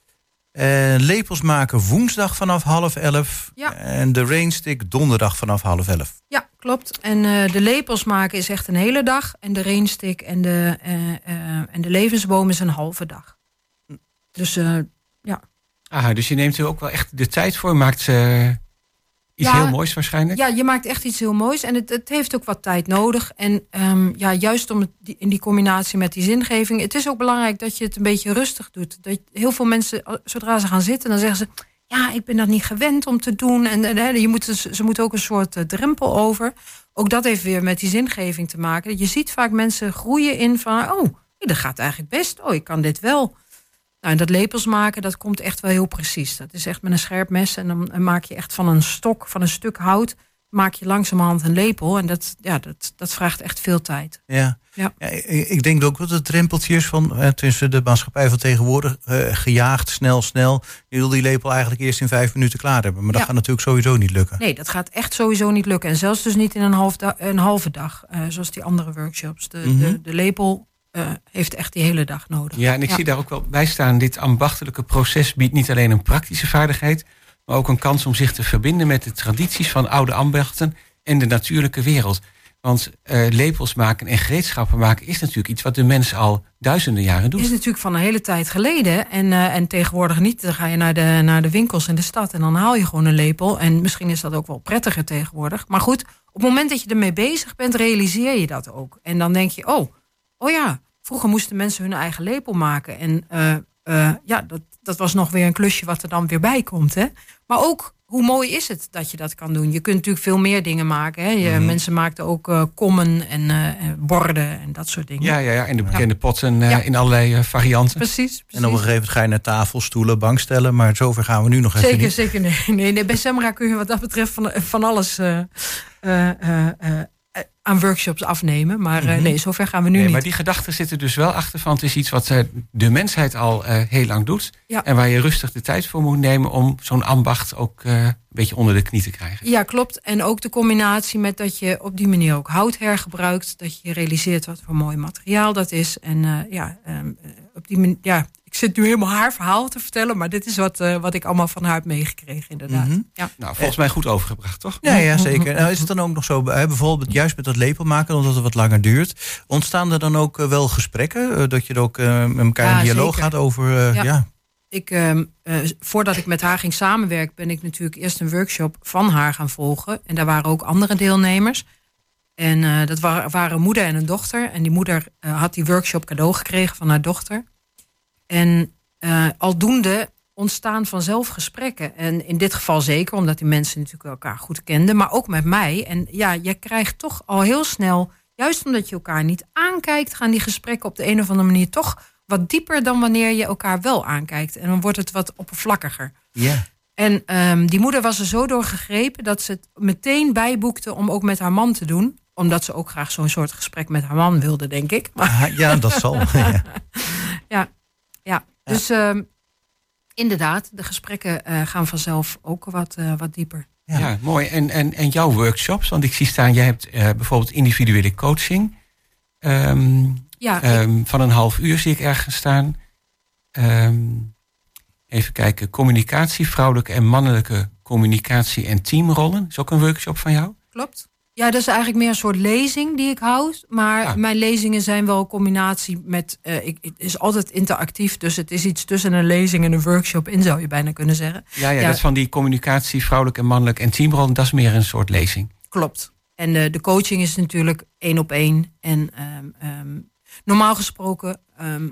Eh, lepels maken woensdag vanaf half elf. Ja. En de rainstick donderdag vanaf half elf. Ja, klopt. En eh, de lepels maken is echt een hele dag. En de rainstick en de, eh, eh, en de levensboom is een halve dag. Dus eh, Ah, dus je neemt er ook wel echt de tijd voor. Maakt eh, iets Ja. heel moois waarschijnlijk. ja, je maakt echt iets heel moois. En het, het heeft ook wat tijd nodig. En ehm, ja, juist om het, in die combinatie met die zingeving. Het is ook belangrijk dat je het een beetje rustig doet. Dat heel veel mensen, eh, zodra ze gaan zitten, dan zeggen ze... Ja, ik ben dat niet gewend om te doen. En, je moet, ze ze moeten ook een soort eh, drempel over. Ook dat heeft weer met die zingeving te maken. Je ziet vaak mensen groeien in van... oh, dat gaat eigenlijk best. Oh, ik kan dit wel. Nou, en dat lepels maken, dat komt echt wel heel precies. Dat is echt met een scherp mes. En dan maak je echt van een stok, van een stuk hout... maak je langzamerhand een lepel. En dat, ja, dat, dat vraagt echt veel tijd. Ja. Ja. Ja, ik ik denk ook dat het drempeltje is van eh, tussen de maatschappij van tegenwoordig eh, gejaagd, snel, snel. Je wil die lepel eigenlijk eerst in vijf minuten klaar hebben. Maar dat Ja. gaat natuurlijk sowieso niet lukken. Nee, dat gaat echt sowieso niet lukken. En zelfs dus niet in een, half da- een halve dag, eh, zoals die andere workshops. De, Mhm. de, de lepel eh, heeft echt die hele dag nodig. Ja, en ik Ja. zie daar ook wel bij staan. Dit ambachtelijke proces biedt niet alleen een praktische vaardigheid, maar ook een kans om zich te verbinden met de tradities van oude ambachten en de natuurlijke wereld. Want eh, lepels maken en gereedschappen maken is natuurlijk iets wat de mens al duizenden jaren doet. is natuurlijk van een hele tijd geleden. En, eh, en tegenwoordig niet. Dan ga je naar de, naar de winkels in de stad en dan haal je gewoon een lepel. En misschien is dat ook wel prettiger tegenwoordig. Maar goed, op het moment dat je ermee bezig bent, realiseer je dat ook. En dan denk je, oh, oh ja, vroeger moesten mensen hun eigen lepel maken. En eh, eh, ja, dat, dat was nog weer een klusje wat er dan weer bij komt. Hè? Maar ook, hoe mooi is het dat je dat kan doen? Je kunt natuurlijk veel meer dingen maken. Hè? Je, Mhm. Mensen maakten ook eh, kommen en borden en dat soort dingen. Ja, ja, ja, en de bekende potten eh, Ja. in allerlei varianten. Precies, precies. En op een gegeven moment ga je naar tafel, stoelen, bankstellen. Maar zover gaan we nu nog even Zeker, niet. zeker. Nee, nee, nee, bij Semra kun je wat dat betreft van, van alles eh, eh, eh, eh, aan workshops afnemen. Maar eh, Mhm. nee, zover gaan we nu Nee, niet. maar die gedachten zitten dus wel achter van het is iets wat eh, de mensheid al eh, heel lang doet. Ja. En waar je rustig de tijd voor moet nemen om zo'n ambacht ook een beetje onder de knie te krijgen. Ja, klopt. En ook de combinatie met dat je op die manier ook hout hergebruikt. Dat je realiseert wat voor mooi materiaal dat is. En ja, ehm, eh, op die manier, ja, ik zit nu helemaal haar verhaal te vertellen. Maar dit is wat, eh, wat ik allemaal van haar heb meegekregen, inderdaad. Mhm. ja. Nou, volgens mij goed overgebracht, toch? Ja, ja, zeker. Nou, is het dan ook nog zo, eh, bijvoorbeeld juist met dat lepel maken, omdat het wat langer duurt, ontstaan er dan ook eh, wel gesprekken? Eh, dat je er ook eh, met elkaar Ja, in dialoog zeker. gaat over, eh, ja. Ja. ik, ehm, eh, voordat ik met haar ging samenwerken, ben ik natuurlijk eerst een workshop van haar gaan volgen. En daar waren ook andere deelnemers. En eh, dat wa- waren een moeder en een dochter. En die moeder had die workshop cadeau gekregen van haar dochter. En eh, aldoende ontstaan vanzelf gesprekken. En in dit geval zeker, omdat die mensen natuurlijk elkaar goed kenden. Maar ook met mij. En ja, je krijgt toch al heel snel, juist omdat je elkaar niet aankijkt, gaan die gesprekken op de een of andere manier toch wat dieper dan wanneer je elkaar wel aankijkt. En dan wordt het wat oppervlakkiger. Ja. En ehm, die moeder was er zo door gegrepen dat ze het meteen bijboekte om ook met haar man te doen. Omdat ze ook graag zo'n soort gesprek met haar man wilde, denk ik. Maar Ah, ja, dat zal. ja. ja, dus ehm, inderdaad, de gesprekken eh, gaan vanzelf ook wat, eh, wat dieper. Ja. Ja, mooi. En, en, en jouw workshops, want ik zie staan, jij hebt eh, bijvoorbeeld individuele coaching. Ehm, Ja, ik- ehm, van een half uur zie ik ergens staan. Ehm, even kijken, communicatie, vrouwelijke en mannelijke communicatie en teamrollen. Is ook een workshop van jou? klopt. Ja, dat is eigenlijk meer een soort lezing die ik houd. Maar Ja. mijn lezingen zijn wel een combinatie met... eh, ik, het is altijd interactief, dus het is iets tussen een lezing en een workshop in, zou je bijna kunnen zeggen. Ja, ja, Ja. dat is van die communicatie, vrouwelijk en mannelijk en teamrollen. Dat is meer een soort lezing. Klopt. En eh, de coaching is natuurlijk één op één. En ehm, ehm, normaal gesproken ehm,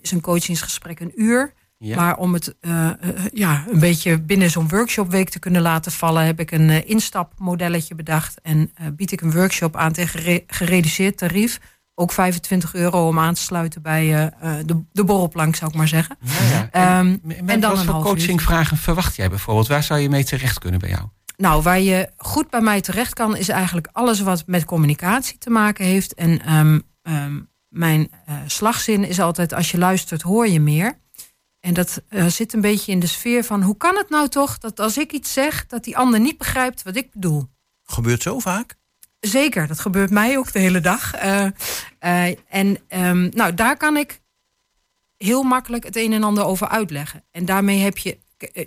is een coachingsgesprek een uur. Ja. Maar om het eh, eh, ja, een beetje binnen zo'n workshopweek te kunnen laten vallen, heb ik een eh, instapmodelletje bedacht. En bied ik een workshop aan tegen gere- gereduceerd tarief. Ook 25 euro om aan te sluiten bij de, de borrelplank, zou ik maar zeggen. Ja, ja. En, Ehm, en dan wat voor coachingvragen verwacht jij bijvoorbeeld? Waar zou je mee terecht kunnen bij jou? Nou, waar je goed bij mij terecht kan, is eigenlijk alles wat met communicatie te maken heeft. En ehm, ehm, mijn slagzin is altijd: als je luistert, hoor je meer. En dat eh, zit een beetje in de sfeer van: hoe kan het nou toch dat als ik iets zeg, dat die ander niet begrijpt wat ik bedoel? Gebeurt zo vaak? Zeker, dat gebeurt mij ook de hele dag. Eh, eh, en ehm, nou, daar kan ik heel makkelijk het een en ander over uitleggen. En daarmee heb je,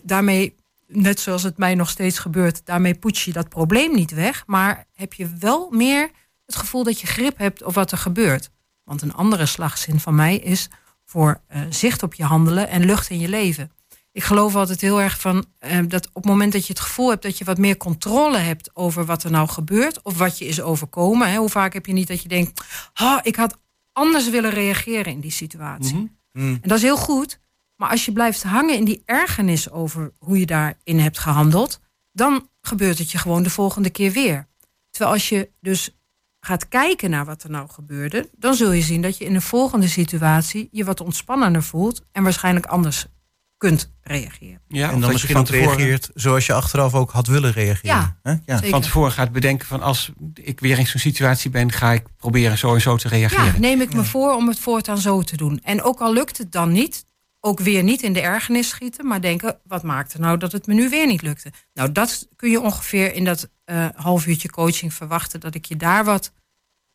daarmee, net zoals het mij nog steeds gebeurt, daarmee poets je dat probleem niet weg. Maar heb je wel meer het gevoel dat je grip hebt op wat er gebeurt. Want een andere slagzin van mij is voor eh, zicht op je handelen en lucht in je leven. Ik geloof altijd heel erg van eh, dat op het moment dat je het gevoel hebt dat je wat meer controle hebt over wat er nou gebeurt of wat je is overkomen. Hè, hoe vaak heb je niet dat je denkt, "Ah, ik had anders willen reageren in die situatie. Mhm. Hm. En dat is heel goed. Maar als je blijft hangen in die ergernis over hoe je daarin hebt gehandeld, dan gebeurt het je gewoon de volgende keer weer. Terwijl als je dus gaat kijken naar wat er nou gebeurde, dan zul je zien dat je in de volgende situatie je wat ontspannender voelt en waarschijnlijk anders kunt reageren. Ja, en dan misschien van tevoren, reageert zoals je achteraf ook had willen reageren. Ja, Hè? ja. Van tevoren gaat bedenken van als ik weer in zo'n situatie ben, ga ik proberen zo en zo te reageren. Ja, neem ik me voor om het voortaan zo te doen. En ook al lukt het dan niet, ook weer niet in de ergernis schieten, maar denken: wat maakte nou dat het me nu weer niet lukte? Nou, dat kun je ongeveer in dat eh half uurtje coaching verwachten, dat ik je daar wat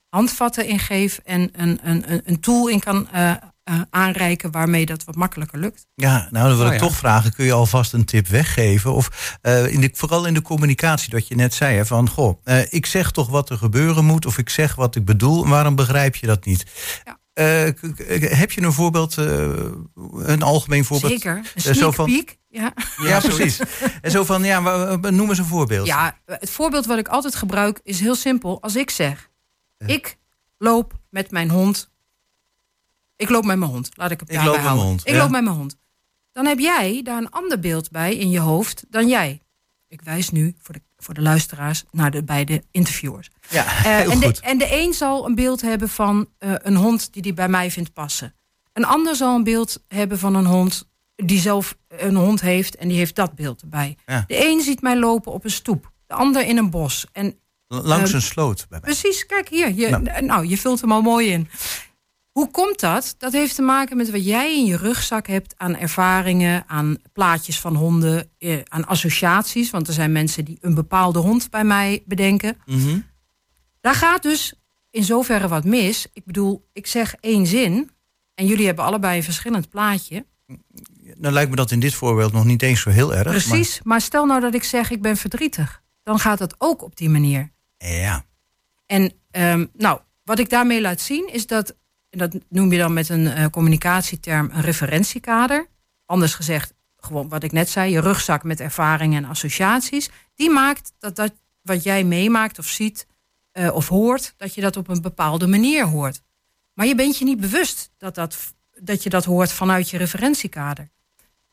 handvatten in geef en een, een, een, een tool in kan eh, eh, aanreiken waarmee dat wat makkelijker lukt. Ja, nou dan wil Oh, ik ja. toch vragen, kun je alvast een tip weggeven? Of eh, in de, vooral in de communicatie, dat je net zei, hè, van goh, eh, ik zeg toch wat er gebeuren moet, of ik zeg wat ik bedoel, en waarom begrijp je dat niet? Ja. Eh, heb je een voorbeeld, eh, een algemeen voorbeeld? Zeker. Een zo sneak van- peek. Ja. Ja, precies. en zo van, ja, noem eens een voorbeeld. ja, het voorbeeld wat ik altijd gebruik is heel simpel. Als ik zeg: ik loop met mijn hond. Ik loop met mijn hond. Laat ik het Ik daarbij loop met mijn houden. hond, Ik ja. loop met mijn hond. Dan heb jij daar een ander beeld bij in je hoofd dan jij. Ik wijs nu voor de, voor de luisteraars naar de beide interviewers. Ja, Eh, heel en, de, goed. en de een zal een beeld hebben van eh, een hond die die bij mij vindt passen. Een ander zal een beeld hebben van een hond die zelf een hond heeft en die heeft dat beeld erbij. Ja. De een ziet mij lopen op een stoep, de ander in een bos. En Langs eh, een sloot bij mij. Precies, kijk hier. Je, Nou. nou. je vult hem al mooi in. Hoe komt dat? Dat heeft te maken met wat jij in je rugzak hebt aan ervaringen, aan plaatjes van honden, eh, aan associaties. Want er zijn mensen die een bepaalde hond bij mij bedenken. Mhm. Daar gaat dus in zoverre wat mis. Ik bedoel, ik zeg één zin en jullie hebben allebei een verschillend plaatje. Nou lijkt me dat in dit voorbeeld nog niet eens zo heel erg. Precies, maar stel nou dat ik zeg ik ben verdrietig. Dan gaat dat ook op die manier. Ja, En ehm, nou, wat ik daarmee laat zien is dat, en dat noem je dan met een eh, communicatieterm, een referentiekader. Anders gezegd, gewoon wat ik net zei, je rugzak met ervaringen en associaties. Die maakt dat dat wat jij meemaakt of ziet eh, of hoort, dat je dat op een bepaalde manier hoort. Maar je bent je niet bewust dat, dat, dat je dat hoort vanuit je referentiekader.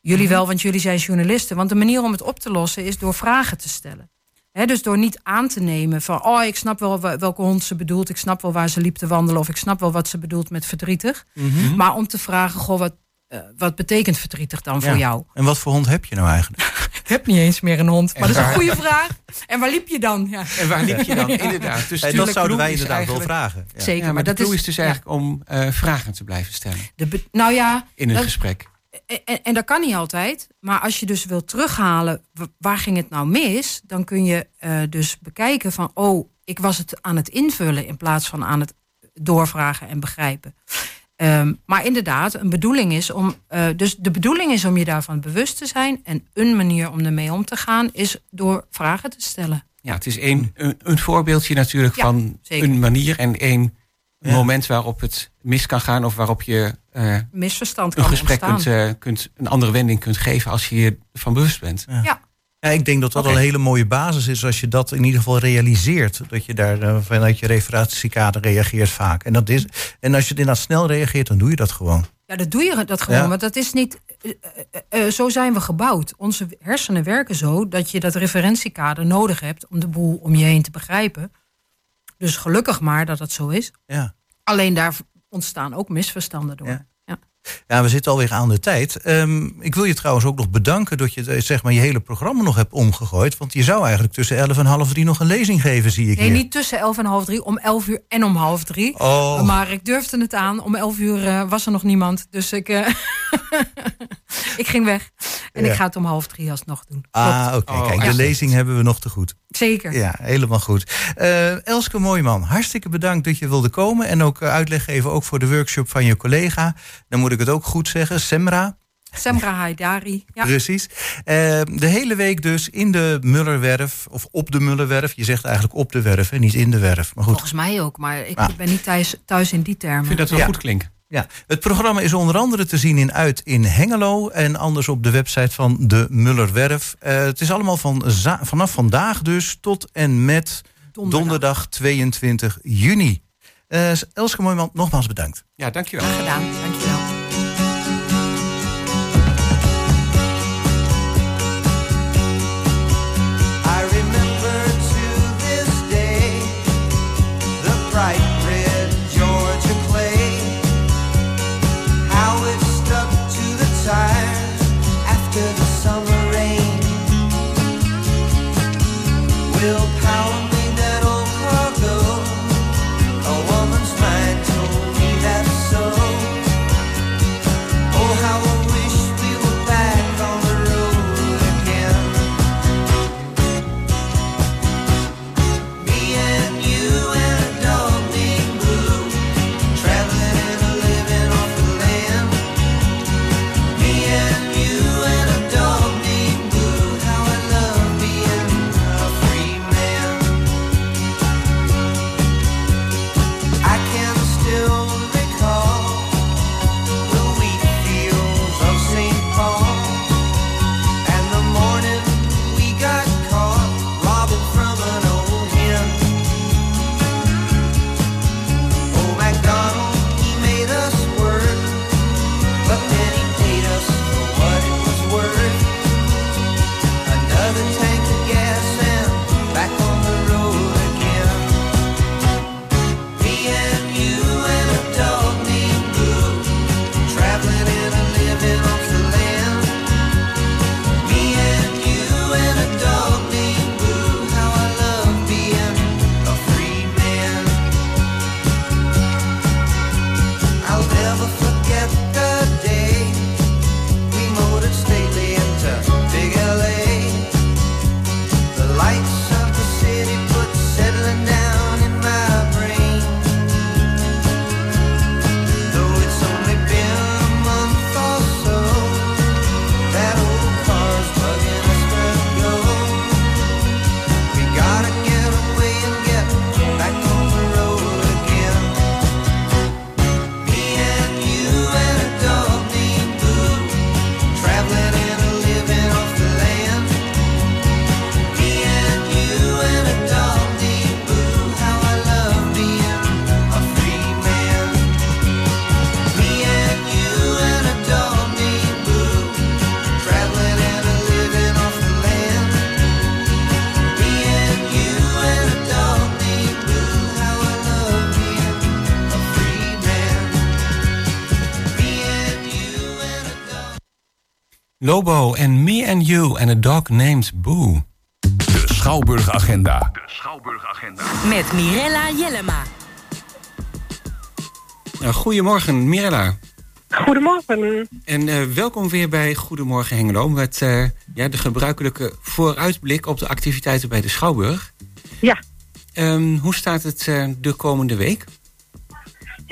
Jullie wel, want jullie zijn journalisten. Want de manier om het op te lossen is door vragen te stellen. Hè, dus door niet aan te nemen van, oh, ik snap wel welke hond ze bedoelt, ik snap wel waar ze liep te wandelen, of ik snap wel wat ze bedoelt met verdrietig. Mhm. Maar om te vragen, goh, wat, eh, wat betekent verdrietig dan voor jou? En wat voor hond heb je nou eigenlijk? Ik heb niet eens meer een hond, maar dat is een goede vraag. En waar liep je dan? Ja. En waar liep je dan? Inderdaad. Dus En dat zouden wij inderdaad wel vragen. Ja. Zeker, Ja, maar, de dat is, is dus ja, eigenlijk om eh, vragen te blijven stellen de nou ja, in een Dat- gesprek. En, en, dat kan niet altijd. Maar als je dus wilt terughalen, wa- waar ging het nou mis? Dan kun je eh, dus bekijken van, oh, ik was het aan het invullen in plaats van aan het doorvragen en begrijpen. Ehm, maar inderdaad, een bedoeling is om. eh, dus de bedoeling is om je daarvan bewust te zijn. En een manier om ermee om te gaan is door vragen te stellen. Ja, het is een, een voorbeeldje natuurlijk Ja, van zeker. een manier en één Ja. moment waarop het mis kan gaan of waarop je eh, Misverstand een kan gesprek ontstaan. kunt, eh, kunt, een andere wending kunt geven als je je ervan bewust bent. Ja, Ja, ik denk dat dat al een hele mooie basis is als je dat in ieder geval realiseert. Dat je daar eh, vanuit je referentiekader reageert vaak. En, dat is, en als je inderdaad snel reageert, dan doe je dat gewoon. Ja, dat doe je dat gewoon. Ja. Want dat is niet. zo zijn we gebouwd. Onze hersenen werken zo dat je dat referentiekader nodig hebt om de boel om je heen te begrijpen. Dus gelukkig maar dat het zo is. Ja. Alleen daar ontstaan ook misverstanden door. Ja. Ja. Ja, we zitten alweer aan de tijd. Ehm, ik wil je trouwens ook nog bedanken dat je eh, zeg maar, je hele programma nog hebt omgegooid. Want je zou eigenlijk tussen 11 en half drie nog een lezing geven, zie ik Nee, hier. niet tussen elf en half drie, om elf uur en om half drie. Oh, Maar ik durfde het aan. Om elf uur eh, was er nog niemand. Dus ik, eh, ik ging weg. En Ja. ik ga het om half drie alsnog doen. ah, oké. Oh, Kijk, de lezing hebben we nog te goed. Zeker. Ja, helemaal goed. Eh, Elske Mooiman, hartstikke bedankt dat je wilde komen. En ook eh, uitleg geven ook voor de workshop van je collega. Dan moet ik het ook goed zeggen, Semra. Semra Haidari. Ja. Precies. Eh, de hele week dus in de Mullerwerf, of op de Mullerwerf. Je zegt eigenlijk op de werf, hè, niet in de werf. Maar goed, Volgens mij ook, maar ik Ah. ben niet thuis, thuis in die Ik termen. vind dat wel Ja. goed klinken. Ja, het programma is onder andere te zien in Uit in Hengelo en anders op de website van de Mullerwerf. Eh, het is allemaal van za- vanaf vandaag dus tot en met donderdag, Donderdag. 22 juni. Eh Elske Mooijman, nogmaals bedankt. Ja, dankjewel. gedaan. Dankjewel. Lobo en Me and You and a Dog Named Boo. De Schouwburg Agenda. Met Mirella Jellema. Nou, goedemorgen, Mirella. Goedemorgen. En eh, welkom weer bij Goedemorgen Hengelo... met eh, ja, de gebruikelijke vooruitblik op de activiteiten bij de Schouwburg. Ja. Ehm, hoe staat het eh, de komende week?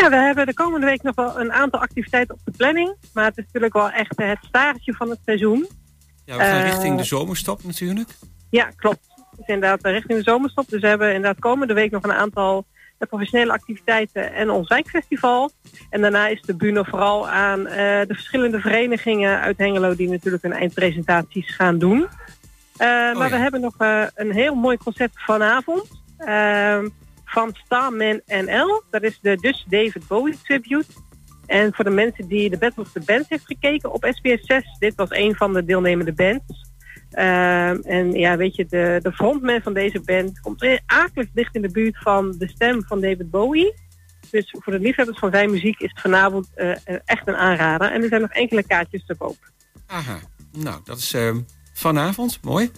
Ja, we hebben de komende week nog wel een aantal activiteiten op de planning. Maar het is natuurlijk wel echt het staartje van het seizoen. Ja, we gaan Eh, richting de zomerstop natuurlijk. Ja, klopt. Het is inderdaad eh, richting de zomerstop. Dus we hebben inderdaad komende week nog een aantal eh, professionele activiteiten en ons wijkfestival. En daarna is de bühne vooral aan de verschillende verenigingen uit Hengelo... die natuurlijk hun eindpresentaties gaan doen. Eh, maar ja. we hebben nog een heel mooi concept vanavond. Van Starman NL. Dat is de Dus David Bowie tribute. En voor de mensen die de Battle of the Bands heeft gekeken op SBS 6... dit was een van de deelnemende bands... Ehm, en ja, weet je, de, de frontman van deze band komt akelig dicht in de buurt van de stem van David Bowie. Dus voor de liefhebbers van zijn muziek is het vanavond eh, eh, echt een aanrader. En er zijn nog enkele kaartjes te koop. Aha, nou, dat is ehm, vanavond. Mooi.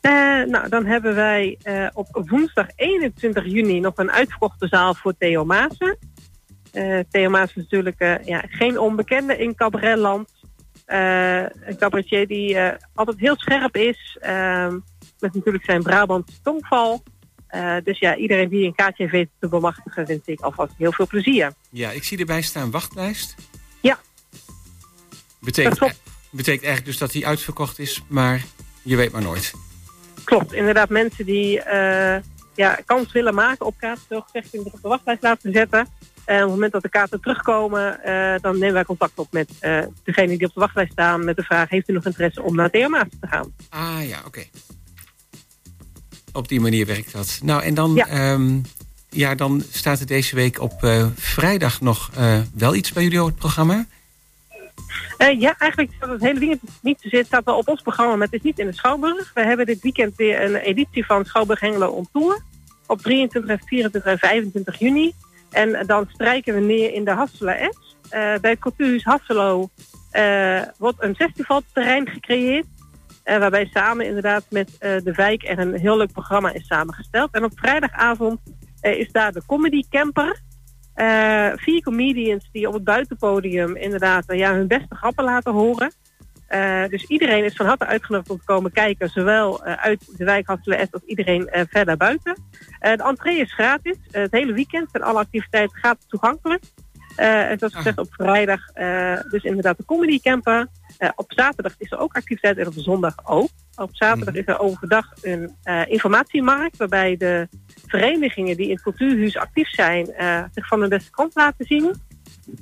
Eh, nou, dan hebben wij eh, op woensdag 21 juni nog een uitverkochte zaal voor Theo Maassen. Eh, Theo Maassen is natuurlijk ja, geen onbekende in cabaretland. Een cabaretier die altijd heel scherp is. ehm, met natuurlijk zijn Brabantse tongval. Dus ja, iedereen die een kaartje heeft weten te bemachtigen, wens ik alvast heel veel plezier. Ja, ik zie erbij staan wachtlijst. Ja. Betekent, klopt. betekent eigenlijk dus dat hij uitverkocht is, maar je weet maar nooit. Klopt, inderdaad mensen die eh, ja, kans willen maken op zich op de wachtlijst laten zetten. En op het moment dat de kaarten terugkomen, eh, dan nemen wij contact op met eh degene die op de wachtlijst staan met de vraag, heeft u nog interesse om naar Theomaas te gaan? Ah ja, oké. Op die manier werkt dat. Nou, en dan, Ja. ja. ja, dan staat er deze week op vrijdag nog wel iets bij jullie op het programma. Eh, ja, eigenlijk staat het hele weekend niet zozeer, staat wel op ons programma, maar het is niet in de Schouwburg. We hebben dit weekend weer een editie van Schouwburg Hengelo on Tour. Op 23, en 24 en 25 juni. En dan strijken we neer in de Hassela S. Eh, bij het Hasselo eh, wordt een festivalterrein gecreëerd. eh, waarbij samen inderdaad met de wijk er een heel leuk programma is samengesteld. En op vrijdagavond is daar de Comedy Camper. Eh, vier comedians die op het buitenpodium inderdaad eh, ja, hun beste grappen laten horen. Eh, dus iedereen is van harte uitgenodigd om te komen kijken, zowel eh, uit de wijk Hasselen als iedereen verder buiten. De entree is gratis. Het hele weekend zijn alle activiteiten gratis toegankelijk. En zoals gezegd op vrijdag dus inderdaad de comedy camper. Op zaterdag is er ook activiteit en op zondag ook. Op zaterdag is er overdag een eh, informatiemarkt waarbij de verenigingen die in het cultuurhuis actief zijn eh, zich van hun beste kant laten zien.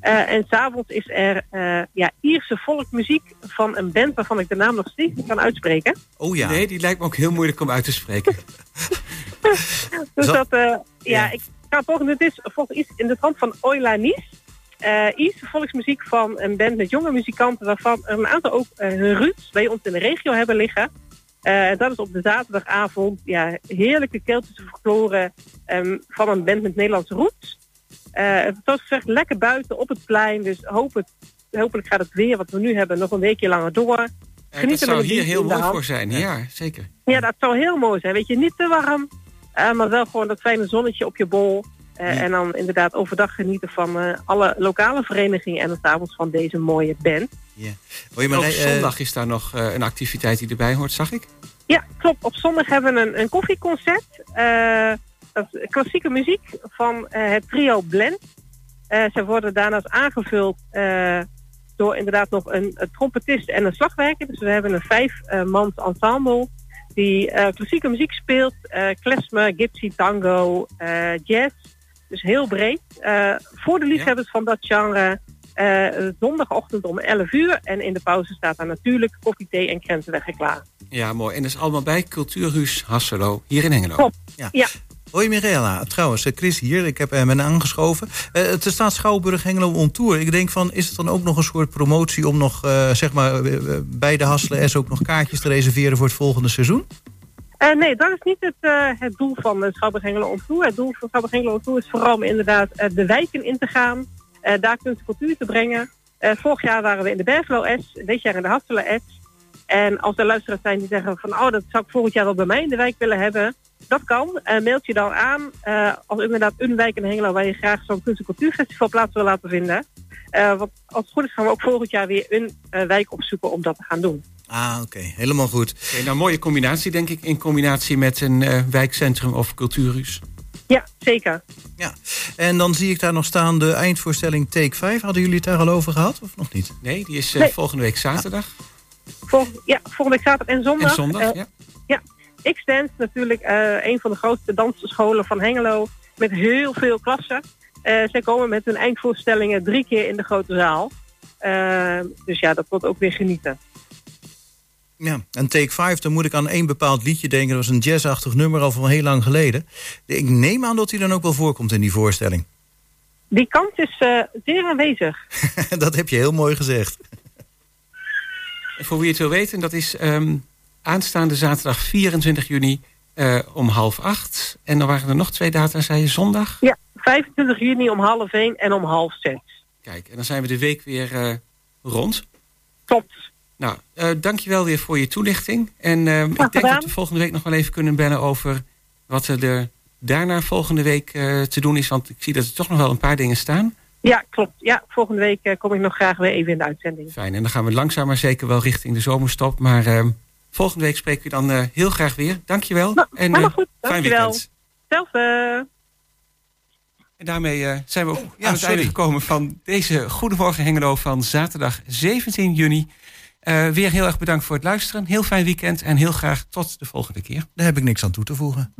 Eh, en s'avonds is er eh, ja, Ierse volkmuziek van een band waarvan ik de naam nog steeds niet kan uitspreken. Oh ja. Nee, die lijkt me ook heel moeilijk om uit te spreken. Dus dat, eh, ja, Ja. ik ga volgen. Het is volgens iets in de trant van Oila Nies. Eh Ierse volksmuziek van een band met jonge muzikanten, waarvan er een aantal ook eh, hun roots bij ons in de regio hebben liggen. Eh, dat is op de zaterdagavond. Ja, heerlijke Keltische folklore ehm, van een band met Nederlandse roots. Eh zoals gezegd, lekker buiten op het plein. Dus hoop het, hopelijk gaat het weer wat we nu hebben nog een weekje langer door. Eh, Geniet dat er zou hier heel de mooi voor zijn. Ja, zeker. Ja, dat zou heel mooi zijn. Weet je, niet te warm, eh, maar wel gewoon dat fijne zonnetje op je bol. Eh, Ja. En dan inderdaad overdag genieten van eh, alle lokale verenigingen en het avonds van deze mooie band. Je maar, eh, zondag is daar nog eh, een activiteit die erbij hoort, zag ik. Ja, klopt. Op zondag hebben we een, een koffieconcert. Eh, dat is klassieke muziek van eh, het trio Blend. Eh ze worden daarnaast aangevuld door inderdaad nog een, een trompetist en een slagwerker. Dus we hebben een vijf-mans ensemble die klassieke muziek speelt. klezmer, gypsy, tango, jazz. Dus heel breed. Voor de liefhebbers van dat genre zondagochtend om 11 uur. En in de pauze staat daar natuurlijk koffie, thee en krentenweg klaar. Ja, mooi. En dat is allemaal bij Cultuurhuis Hasselo, hier in Hengelo. Klopt. Ja. Hoi Mirella, trouwens, eh, Chris hier. Ik heb hem aangeschoven. Eh, het staat Schouwburg Hengelo on Tour. Ik denk van, is het dan ook nog een soort promotie om nog, eh, zeg maar, eh, eh, bij de Hasselen S ook nog kaartjes te reserveren voor het volgende seizoen? Eh, nee, dat is niet het, eh, het doel van uh, Schouwburg Hengelo on Tour. Het doel van Schouwburg Hengelo on Tour is vooral om inderdaad eh, de wijken in te gaan. eh, daar kunst cultuur te brengen. Eh, vorig jaar waren we in de Berglo S, dit jaar in de Hasselen S. En als er luisteraars zijn die zeggen van... oh, dat zou ik volgend jaar wel bij mij in de wijk willen hebben... dat kan. Uh, mailt je dan aan uh, als inderdaad een wijk in Hengelo... waar je graag zo'n kunst- en cultuurfestival plaats wil laten vinden. Uh, want als het goed is gaan we ook volgend jaar weer een wijk opzoeken om dat te gaan doen. Ah, oké. Okay. Helemaal goed. Okay, nou, mooie combinatie, denk ik, in combinatie met een uh, wijkcentrum of cultuurhuis. Ja, zeker. Ja, en dan zie ik daar nog staan de eindvoorstelling Take 5. Hadden jullie het daar al over gehad of nog niet? Nee, die is uh, nee. volgende week zaterdag. Vol ja, volgende week zaterdag en zondag. En zondag, uh, ja. Ja, X-Dance natuurlijk een van de grootste dansscholen van Hengelo. Met heel veel klassen. zij komen met hun eindvoorstellingen drie keer in de grote zaal. dus ja, dat wordt ook weer genieten. Ja, en Take 5, dan moet ik aan één bepaald liedje denken. Dat was een jazzachtig nummer al van heel lang geleden. Ik neem aan dat hij dan ook wel voorkomt in die voorstelling. Die kans is uh, zeer aanwezig. dat heb je heel mooi gezegd. Voor wie het wil weten, dat is um, aanstaande zaterdag 24 juni uh, om half acht. En dan waren er nog twee data, zei je, zondag? Ja, 25 juni om half één en om half zes. Kijk, en dan zijn we de week weer uh, rond. Klopt. Nou, uh, dankjewel weer voor je toelichting. En uh, ik denk dat we volgende week nog wel even kunnen bellen over wat er daarna volgende week te doen is. Want ik zie dat er toch nog wel een paar dingen staan. Ja, klopt. Ja, volgende week kom ik nog graag weer even in de uitzending. Fijn, en dan gaan we langzaam maar zeker wel richting de zomerstop. Maar ehm, volgende week spreken we dan heel graag weer. Dankjewel. Nou, en helemaal goed. fijn Dankjewel. weekend. En daarmee uh, zijn we ook Oh, ja, aan het einde gekomen van deze Goedemorgen Hengelo van zaterdag 17 juni. Uh, weer heel erg bedankt voor het luisteren. Heel fijn weekend en heel graag tot de volgende keer. Daar heb ik niks aan toe te voegen.